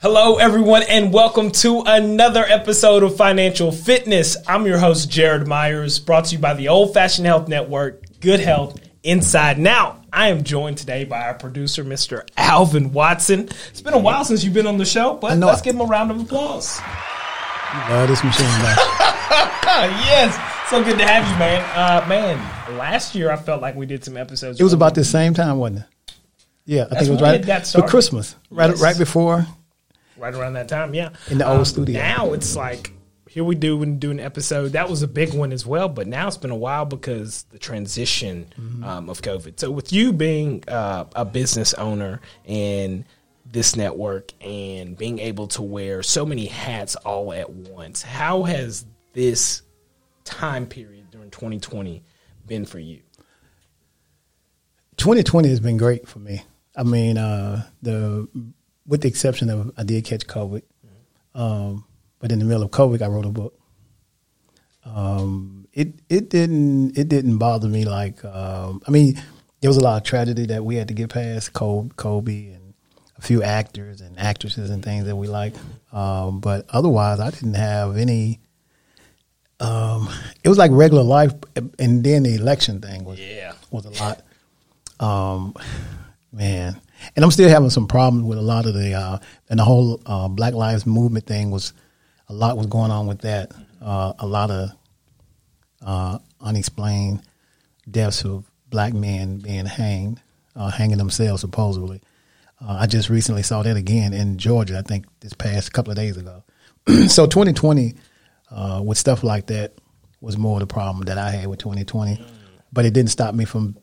Hello, everyone, and welcome to another episode of Financial Fitness. I'm your host, Jared Myers, brought to you by the Old Fashioned Health Network, Good Health Inside. Now, I am joined today by our producer, Mr. Alvin Watson. It's been a while since you've been on the show, but let's give him a round of applause. Love this machine, man. yes, so good to have you, man. Uh, man, last year I felt like we did some episodes. It was about the same time, wasn't it? Yeah, I think it was right it got for. Christmas, right, Yes. right before. Right around that time. Yeah, In the old studio. Now it's like here we do and do an episode. That was a big one as well, but now it's been a while because the transition Mm-hmm. um, of COVID. So with you being uh, a business owner and this network and being able to wear so many hats all at once, how has this time period during 2020 been for you? 2020 has been great for me. I mean, uh, the with the exception of I did catch COVID, um, but in the middle of COVID, I wrote a book. Um, it it didn't it didn't bother me like um, I mean there was a lot of tragedy that we had to get past Kobe, Kobe and a few actors and actresses and things that we like, um, but otherwise I didn't have any. Um, it was like regular life, and then the election thing was Yeah. was a lot. Man, and I'm still having some problems with a lot of the uh, and the whole uh, Black Lives Movement thing was a lot was going on with that. Uh, a lot of uh, unexplained deaths of black men being hanged, uh, hanging themselves supposedly. Uh, I just recently saw that again in Georgia. I think this past couple of days ago. so 2020 uh, with stuff like that was more of the problem that I had with 2020, but it didn't stop me from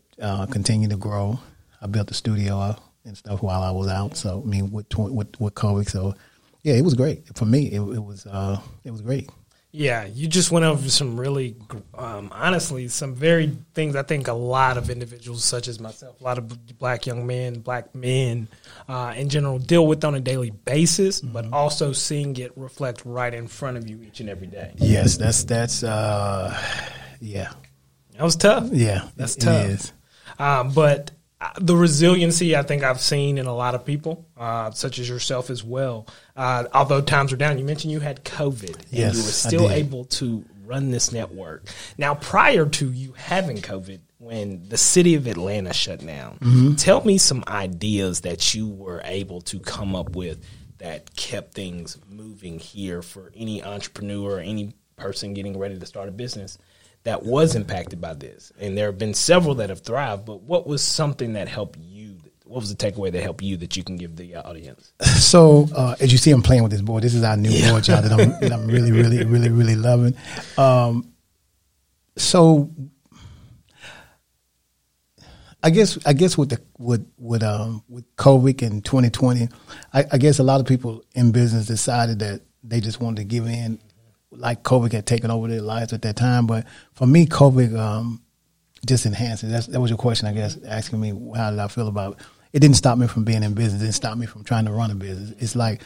continuing to grow. I built the studio up and stuff while I was out. So I mean, with with with COVID, so yeah, it was great for me. It, it was uh, it was great. Yeah, you just went over some really, um, honestly, some very things I think a lot of individuals, such as myself, a lot of black young men, black men uh, in general, deal with on a daily basis, but also seeing it reflect right in front of you each and every day. Yes, that's that's uh, yeah, That was tough. yeah, That's it tough. is. Um, but the resiliency I think I've seen in a lot of people, uh, such as yourself as well. Uh, although times are down, you mentioned you had COVID, and Yes, you were still able to run this network. Now, prior to you having COVID, when the city of Atlanta shut down, Mm-hmm. tell me some ideas that you were able to come up with that kept things moving here for any entrepreneur or any person getting ready to start a business that was impacted by this. And there have been several that have thrived, but what was something that helped you? What was the takeaway that helped you that you can give the audience? So uh, as you see, I'm playing with this board. This is our new board, y'all, that I'm, that I'm really, really, really, really loving. Um, so I guess I guess with the with with um with COVID and 2020, I, I guess a lot of people in business decided that they just wanted to give in, like COVID had taken over their lives at that time. But for me, COVID um, just enhanced it. That's, that was your question, I guess, asking me how did I feel about it. It didn't stop me from being in business. It didn't stop me from trying to run a business. It's like,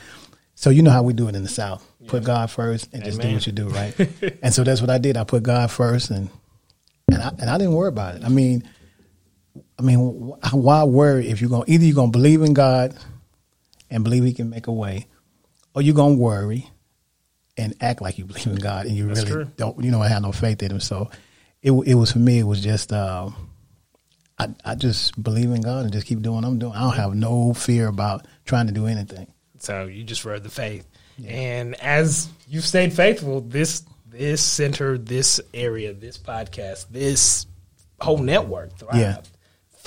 so you know how we do it in the South. Put God first and just do what you do, right? and so that's what I did. I put God first and and I, and I didn't worry about it. I mean, I mean, why worry if you're going to either you're going to believe in God and believe He can make a way, or you're going to worry and act like you believe in God and you That's really true. don't, you know, have no faith in Him. So it it was for me. It was just uh, I I just believe in God and just keep doing what I'm doing. I don't have no fear about trying to do anything. So you just rode the faith. And as you've stayed faithful, this this center, this area, this podcast, this whole network thrived. Yeah.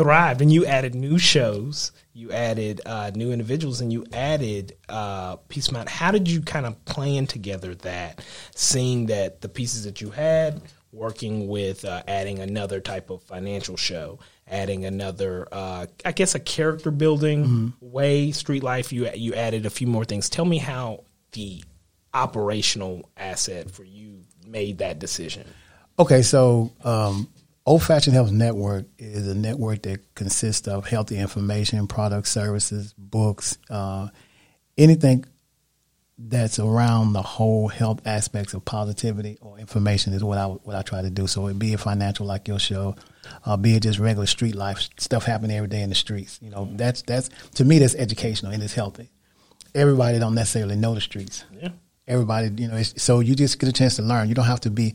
Thrived. And you added new shows, you added uh, new individuals, and you added uh, Peace Mountain. How did you kind of plan together that, seeing that the pieces that you had, working with uh, adding another type of financial show, adding another, uh, I guess, a character building way, street life. You you added a few more things. Tell me how the operational asset for you made that decision. Okay, so um, Old Fashioned Health Network is a network that consists of healthy information, products, services, books, uh, anything that's around the whole health aspects of positivity or information is what I what I try to do. So it be it financial like your show, uh, be it just regular street life stuff happening every day in the streets. You know, that's that's to me that's educational and it's healthy. everybody don't necessarily know the streets. Yeah. Everybody, you know, it's, so you just get a chance to learn. You don't have to be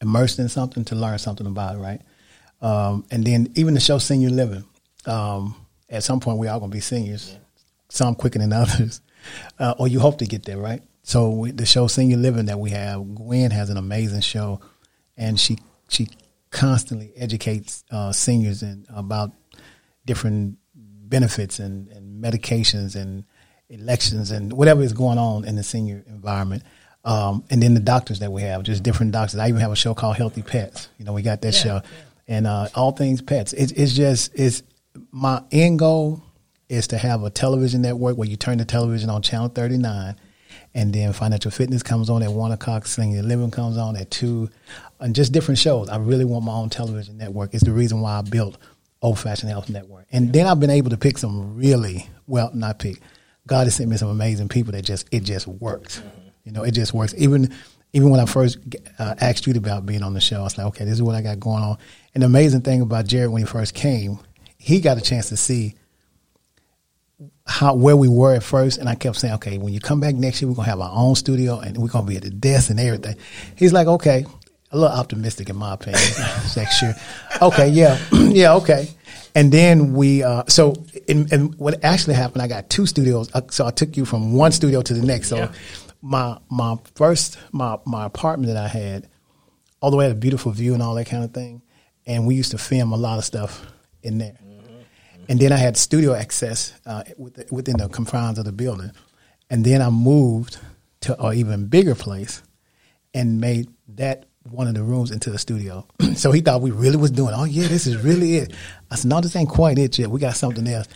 immersed in something to learn something about it, right? Um, and then even the show Senior Living. Um, at some point, we all gonna be seniors. Yeah. Some quicker than others, uh, or you hope to get there, right? So we, the show Senior Living that we have, Gwen has an amazing show, and she she constantly educates uh, seniors and about different benefits and, and medications and elections and whatever is going on in the senior environment. Um, and then the doctors that we have, just different doctors. I even have a show called Healthy Pets. You know, we got that yeah, show, yeah. and uh, all things pets. It, it's just it's my end goal is to have a television network where you turn the television on channel thirty nine, and then Financial Fitness comes on at one o'clock, Senior Living comes on at two, and just different shows. I really want my own television network. It's the reason why I built Old Fashioned Health Network, and then I've been able to pick some really well, not pick God has sent me some amazing people that just it just works. Mm-hmm. You know, it just works. Even even when I first uh, asked you about being on the show, I was like, okay, this is what I got going on. And the amazing thing about Jared when he first came, he got a chance to see how where we were at first, and I kept saying, okay, when you come back next year, we're gonna have our own studio and we're gonna be at the desk and everything. He's like, okay, a little optimistic in my opinion next year. Okay, yeah, yeah, okay. And then we, uh, so, in, and what actually happened, I got two studios. Uh, so I took you from one studio to the next. So yeah. My, my first, my, my apartment that I had, all the way had a beautiful view and all that kind of thing. And we used to film a lot of stuff in there. Mm-hmm. And then I had studio access uh, within the confines of the building. And then I moved to an even bigger place and made that one of the rooms into the studio. so he thought we really was doing. Oh yeah, this is really it. I said, no, this ain't quite it yet. We got something else.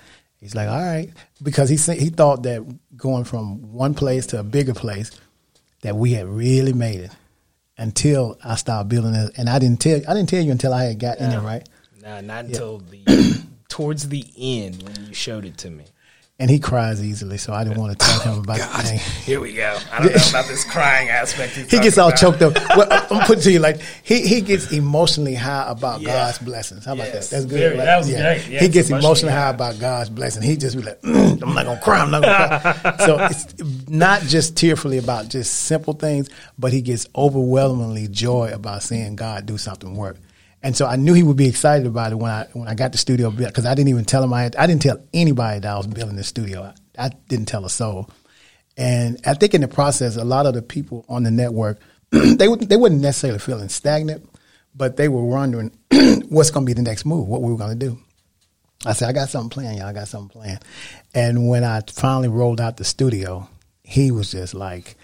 He's like, all right, because he he thought that going from one place to a bigger place, that we had really made it. Until I started building it, and I didn't tell I didn't tell you until I had got no, in there, right? No, not yeah. until the towards the end when you showed it to me and he cries easily, so I didn't want to tell him about God, the Here we go. I don't know about this crying aspect. He gets all about. choked up. Well, I'm putting to you like he, he gets emotionally high about yeah. God's blessings. How about yes. that? That's good. Very, right? That was yeah. great. Yes, he gets emotionally high about God's blessing. He just be like, mm, I'm not gonna cry. I'm not gonna cry. so it's not just tearfully about just simple things, but he gets overwhelmingly joy about seeing God do something work. And so I knew he would be excited about it when I when I got the studio built because I didn't even tell him I had, I didn't tell anybody that I was building the studio. I, I didn't tell a soul. And I think in the process, a lot of the people on the network they they weren't necessarily feeling stagnant, but they were wondering what's going to be the next move, what we were going to do. I said, I got something planned, y'all. I got something planned. And when I finally rolled out the studio, he was just like,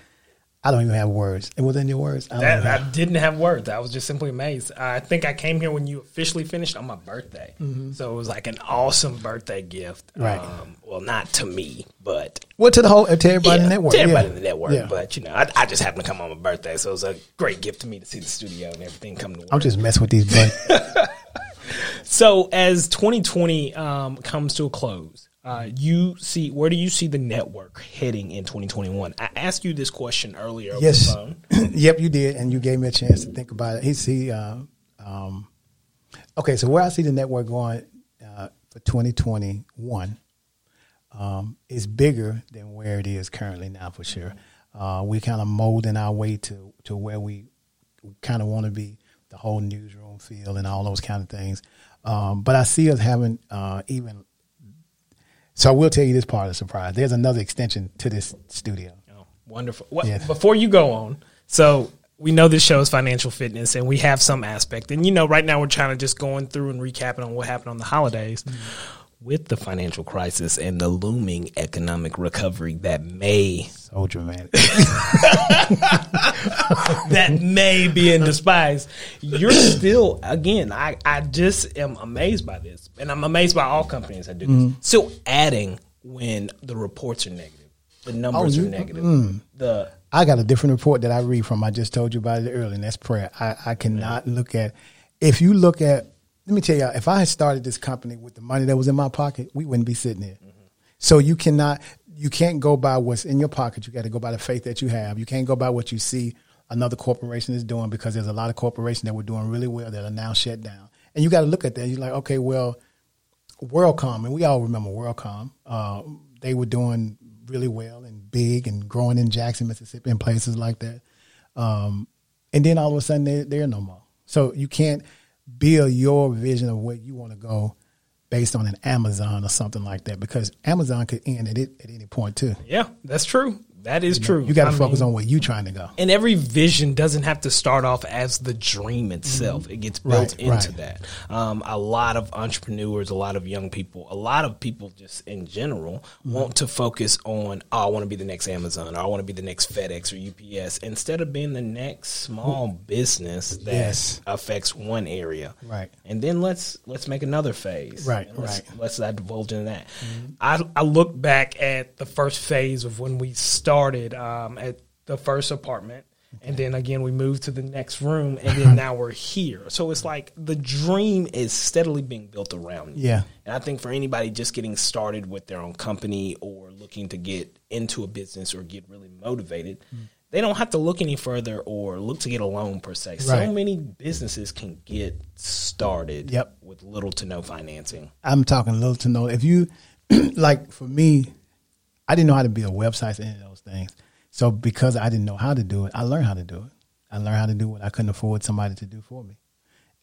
I don't even have words. It was in your words. I, that, I, didn't have words. I was just simply amazed. I think I came here when you officially finished on my birthday, mm-hmm. so it was like an awesome birthday gift. Right. Um, well, not to me, but well, to the whole to everybody yeah, in the network. To everybody yeah. in the network. Yeah. But you know, I, I, just happened to come on my birthday, so it was a great gift to me to see the studio and everything come to work. I'm just messing with these buttons. so as 2020 um, comes to a close uh, you see where do you see the network heading in 2021? I asked you this question earlier. Yes. yep, you did, and you gave me a chance to think about it. He see, uh, um, okay, so where I see the network going uh, for 2021 um, is bigger than where it is currently now, for sure. Uh, we kind of molding our way to to where we, we kind of want to be, the whole newsroom feel and all those kind of things. Um, but I see us having uh, even so I will tell you this part of the surprise. There's another extension to this studio. Oh, wonderful. Well, yeah. Before you go on, so we know this show is financial fitness and we have some aspect. And, you know, right now we're trying to just going through and recapping on what happened on the holidays. Mm-hmm with the financial crisis and the looming economic recovery that may so dramatic. that may be in despise you're still again i i just am amazed by this and i'm amazed by all companies that do this. Mm. still adding when the reports are negative the numbers oh, you, are negative mm. the i got a different report that i read from. I just told you about it earlier and that's prayer. I, I cannot look at if you look at let me tell y'all, if I had started this company with the money that was in my pocket, we wouldn't be sitting here. Mm-hmm. So you cannot, you can't go by what's in your pocket. You got to go by the faith that you have. You can't go by what you see another corporation is doing because there's a lot of corporations that were doing really well that are now shut down. And you got to look at that. You're like, okay, well, WorldCom, and we all remember WorldCom. Uh, they were doing really well and big and growing in Jackson, Mississippi, and places like that. Um, and then all of a sudden they're, they're no more. So you can't build your vision of where you want to go based on an Amazon or something like that because Amazon could end at it at any point too. Yeah, that's true. That is You know, true. You got to focus mean, on where you trying to go. and every vision doesn't have to start off as the dream itself. It gets built Mm-hmm. Right, into right. that. Um, a lot of entrepreneurs, a lot of young people, a lot of people just in general Mm-hmm. want to focus on, oh, I want to be the next Amazon or I want to be the next FedEx or UPS instead of being the next small business that Yes. affects one area. Right. And then let's let's make another phase. Right, let's, right. Mm-hmm. Let's not divulge into that. I I look back at the first phase of when we started um, at the first apartment, and then again we moved to the next room, and then now we're here. So it's like the dream is steadily being built around you. Yeah. And I think for anybody just getting started with their own company or looking to get into a business or get really motivated. They don't have to look any further or look to get a loan per se. So many businesses can get started Yep. with little to no financing. I'm talking little to no. If you like, for me, I didn't know how to build websites any of those things. So because I didn't know how to do it, I learned how to do it. I learned how to do what I couldn't afford somebody to do for me.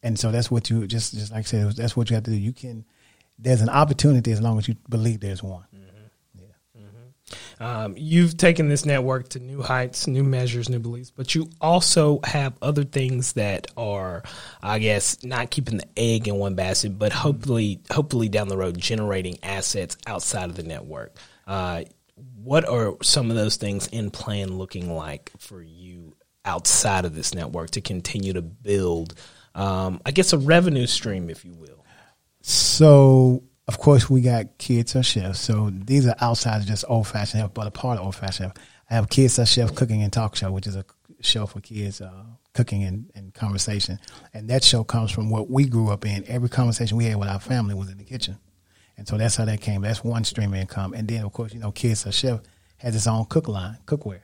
And so that's what you just just like I said, that's what you have to do. You can. There's an opportunity as long as you believe there's one. Mm-hmm. Yeah. Mm-hmm. Um, you've taken this network to new heights, new measures, new beliefs, but you also have other things that are, I guess, not keeping the egg in one basket, but mm-hmm. hopefully, hopefully down the road, generating assets outside of the network. Uh, what are some of those things in plan looking like for you outside of this network to continue to build, um, I guess, a revenue stream, if you will? So of course we got kids or chefs. So these are outside of just old fashioned chef, but a part of old fashioned chef. I have kids or chef cooking and talk show, which is a show for kids uh, cooking and, and conversation. And that show comes from what we grew up in. Every conversation we had with our family was in the kitchen. And so that's how that came. That's one stream of income. And then of course, you know, kids or chef has its own cook line, cookware.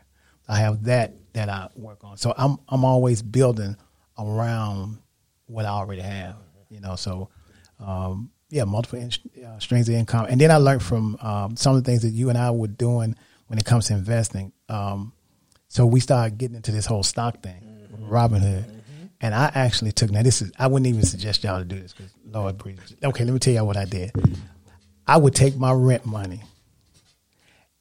I have that that I work on. So I'm I'm always building around what I already have. You know, so um, yeah, multiple in, uh, streams of income. And then I learned from um, some of the things that you and I were doing when it comes to investing. Um, so we started getting into this whole stock thing, Robinhood. And I actually took now this is I wouldn't even suggest y'all to do this because Lord breathes. Okay, let me tell y'all what I did. I would take my rent money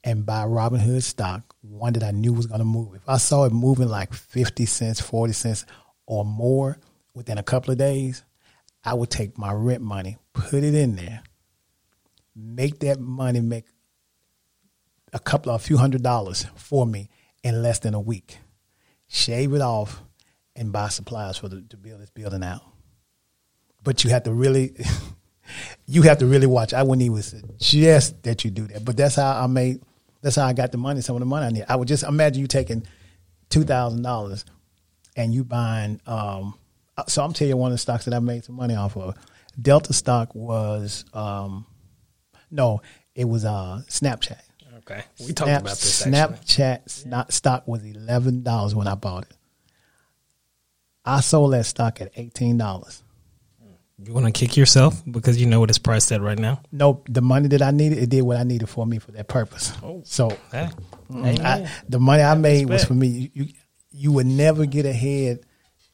and buy Robinhood stock, one that I knew was going to move. If I saw it moving like 50 cents, 40 cents or more within a couple of days, I would take my rent money, put it in there, make that money make a couple of a few hundred dollars for me in less than a week, shave it off, and buy supplies for the to build this building out. But you have to really, you have to really watch. I wouldn't even suggest that you do that, but that's how I made. That's how I got the money. Some of the money I need. I would just imagine you taking two thousand dollars and you buying. Um, so I'm telling you one of the stocks that I made some money off of. Delta stock was um, no, it was uh, Snapchat. Okay, we talked Snap- about this. Snapchat sno- stock was eleven dollars when I bought it. I sold that stock at eighteen dollars. You want to kick yourself because you know what it's priced at right now. Nope, the money that I needed, it did what I needed for me for that purpose. Oh. So Hey, I, the money I made was for me. You, you would never get ahead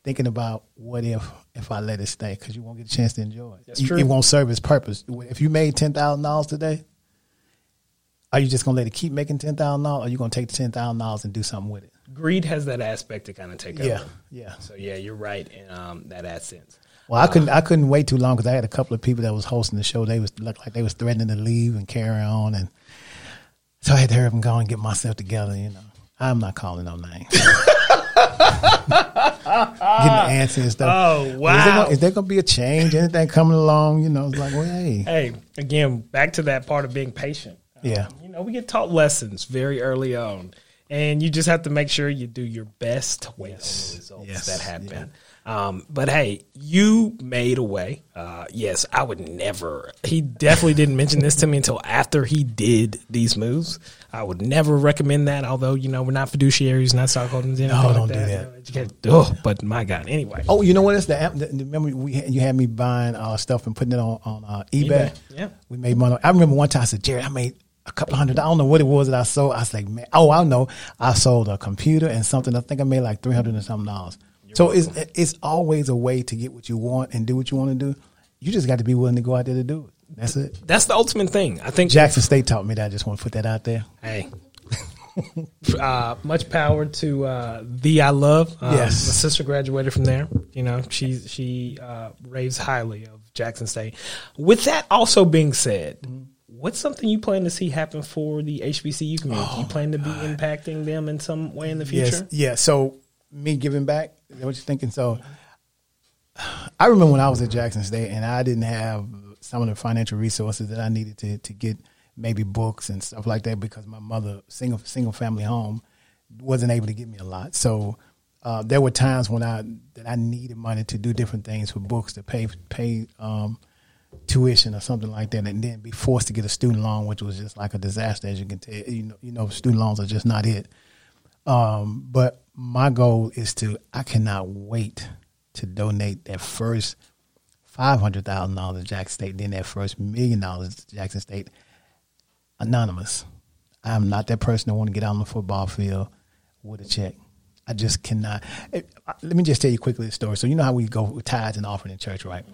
thinking about what if if I let it stay because you won't get a chance to enjoy it. That's true. It won't serve its purpose. If you made ten thousand dollars today, are you just gonna let it keep making ten thousand dollars, or are you gonna take the ten thousand dollars and do something with it? greed has that aspect to kind of take Yeah, over. yeah. So yeah, you're right in um, that that sense. Well, I couldn't. I couldn't wait too long because I had a couple of people that was hosting the show. They was looked like they was threatening to leave and carry on, and so I had to hurry up and go and get myself together. You know, I'm not calling no names. Getting antsy and stuff. Oh, Is there, wow. gonna, is there gonna be a change? Anything coming along? You know, it's like, well, hey, Hey, again, back to that part of being patient. Um, Yeah. you know, we get taught lessons very early on, and you just have to make sure you do your best to wait on the results Yes. that happen. Um, but hey, you made a way. Uh, yes, I would never. He definitely didn't mention this to me until after he did these moves. I would never recommend that. Although you know we're not fiduciaries, not stockholders. anything No, like don't do that. that. You know, oh, but my God. Anyway, Oh, you know what? It's the, app- the remember we had, you had me buying uh, stuff and putting it on on uh, eBay. eBay, yeah. we made money. I remember one time I said, Jerry, I made a couple of hundred. I don't know what it was that I sold. I was like, man, oh, I know. I sold a computer and something. I think I made like three hundred and something dollars. So it's it's always a way to get what you want and do what you want to do. You just got to be willing to go out there to do it. That's it. That's the ultimate thing. I think Jackson State taught me that. I just want to put that out there. Hey. uh, much power to uh, the I love. Um, Yes. my sister graduated from there. You know, she she uh, raves highly of Jackson State. With that also being said, what's something you plan to see happen for the HBCU community? Do you plan to be impacting them in some way in the future? Yes, yeah. So me giving back. Is that what you're thinking? So I remember when I was at Jackson State and I didn't have some of the financial resources that I needed to to get maybe books and stuff like that because my mother single single family home wasn't able to give me a lot. So uh, there were times when I that I needed money to do different things for books to pay pay um, tuition or something like that, and then be forced to get a student loan, which was just like a disaster. As you can tell, you know, you know, student loans are just not it. Um, but my goal is to. I cannot wait to donate that first five hundred thousand dollars to Jackson State, then that first million dollars to Jackson State, anonymous. I'm not that person that want to get out on the football field with a check. I just cannot. Let me just tell you quickly the story. So you know how we go with tithes and offering in church, right?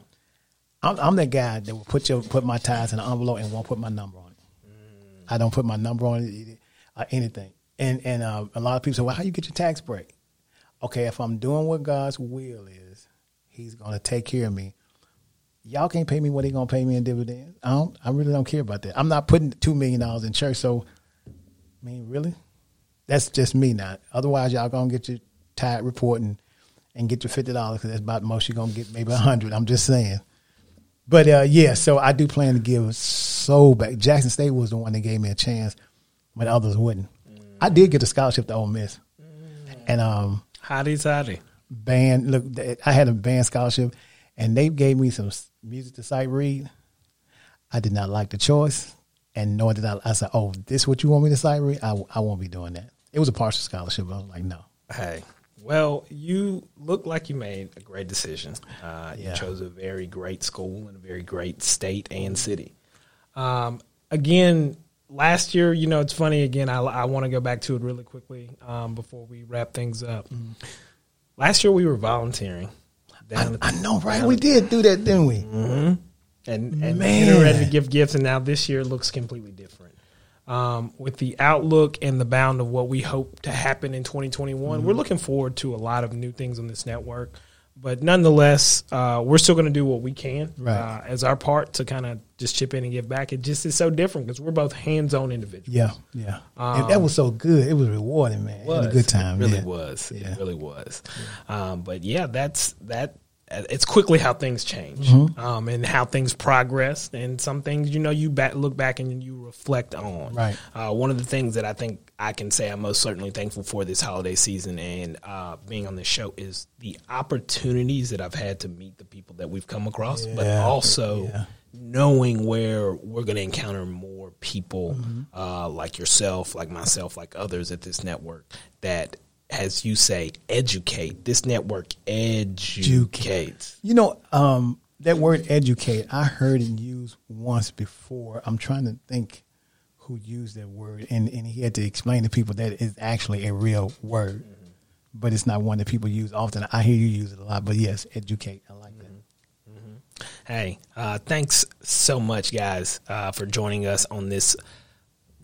I'm, I'm that guy that will put your put my tithes in an envelope and won't put my number on it. I don't put my number on it, uh, anything. And and uh, a lot of people say, "Well, how you get your tax break?" Okay, if I'm doing what God's will is, He's going to take care of me. Y'all can't pay me what He going to pay me in dividends. I don't. I really don't care about that. I'm not putting two million dollars in church. So, I mean, really, that's just me now. Otherwise, y'all gonna get your tithe report and, and get your fifty dollars because that's about the most you're gonna get. Maybe a hundred. I'm just saying. But uh, yeah, so I do plan to give so back. Jackson State was the one that gave me a chance but others wouldn't. I did get a scholarship to Ole Miss, and um, Howdy, howdy. band. Look, I had a band scholarship, and they gave me some music to sight read. I did not like the choice, and nor did I. I said, "Oh, this what you want me to sight read? I, I won't be doing that." It was a partial scholarship. I was like, "No." Hey, well, you look like you made a great decision. Uh, You chose a very great school and a very great state and city. Um, again, last year, you know, it's funny. Again, I, I want to go back to it really quickly um, before we wrap things up. Last year, we were volunteering. Down I, the- I know, right? We did do that, didn't we? and, and Man. ready to give gifts. And now this year looks completely different. Um, with the outlook and the bound of what we hope to happen in 2021, Mm-hmm. we're looking forward to a lot of new things on this network. But nonetheless, uh, we're still going to do what we can Right. uh, as our part to kind of just chip in and give back. It just is so different because we're both hands-on individuals. Yeah, yeah. and that was so good. It was rewarding, man. It was a good time. It really yeah. was. Yeah. It really was. Um, but yeah, that's that. It's quickly how things change Mm-hmm. um, and how things progress, and some things you know you back, look back and you reflect on. Right. Uh, one of the things that I think I can say I'm most certainly thankful for this holiday season and uh, being on this show is the opportunities that I've had to meet the people that we've come across, but also Yeah. Knowing where we're going to encounter more people Mm-hmm. uh, like yourself, like myself, like others at this network that, as you say, educate. This network educates. You know, um, that word educate, I heard it used once before. I'm trying to think who used that word, and, and he had to explain to people that it's actually a real word, but it's not one that people use often. I hear you use it a lot, but yes, educate. I like. Hey, uh, thanks so much, guys, uh, for joining us on this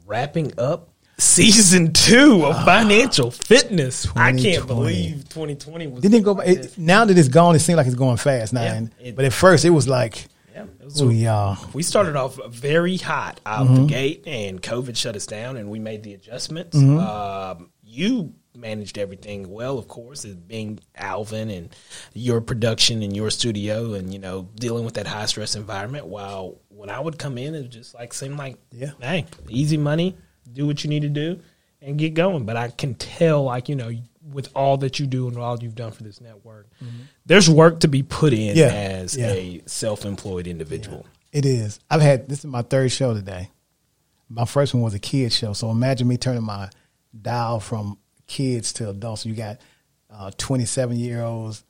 wrapping up season two of financial fitness. I can't 2020. believe 2020 was. Didn't it go? like It, now that it's gone, it seems like it's going fast now. Yeah, it- but at first, it was like, Yeah, was y'all. we started off very hot out Mm-hmm. the gate, and COVID shut us down, and we made the adjustments. Mm-hmm. Um, you managed everything well, of course, as being Alvin and your production and your studio, and you know dealing with that high stress environment. While when I would come in, it just like seemed like, Yeah. hey, easy money, do what you need to do, and get going. But I can tell, like you know, with all that you do and all you've done for this network, mm-hmm. there's work to be put in Yeah, as yeah. a self-employed individual. It is. I've had this is my third show today. My first one was a kids show, so imagine me turning my dial from kids to adults. You got uh, twenty seven year olds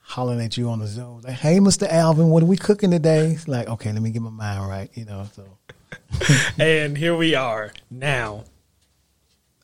hollering at you on the Zoom, like, "Hey, Mister Alvin, what are we cooking today?" It's like, okay, let me get my mind right, you know. So and here we are now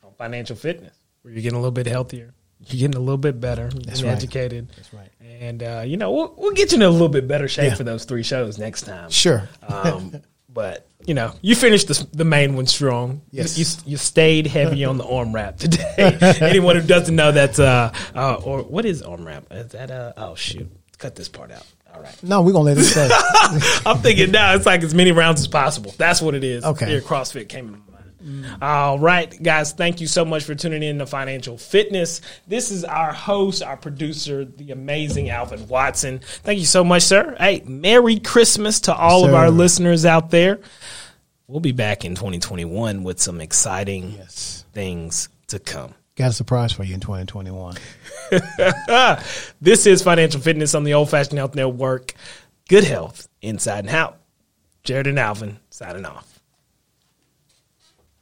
on financial fitness, where you're getting a little bit healthier, you're getting a little bit better, you're That's right. educated. That's right. And uh, you know, we'll, we'll get you in a little bit better shape Yeah. for those three shows next time. Sure. Um, but you know, you finished the, the main one strong. Yes. You, you stayed heavy on the AMRAP today. Anyone who doesn't know that's uh, uh or what is AMRAP? Is that uh oh shoot. Cut this part out. All right. No, we're gonna let it stay. I'm thinking now it's like as many rounds as possible. That's what it is. Okay. Here, CrossFit came mind. All right, guys, thank you so much for tuning in to Financial Fitness. This is our host, our producer, the amazing Alvin Watson. Thank you so much, sir. Hey, Merry Christmas to all of our listeners out there. We'll be back in 2021 with some exciting yes. things to come. Got a surprise for you in 2021. This is Financial Fitness on the Old Fashioned Health Network. Good health, inside and out. Jared and Alvin signing off.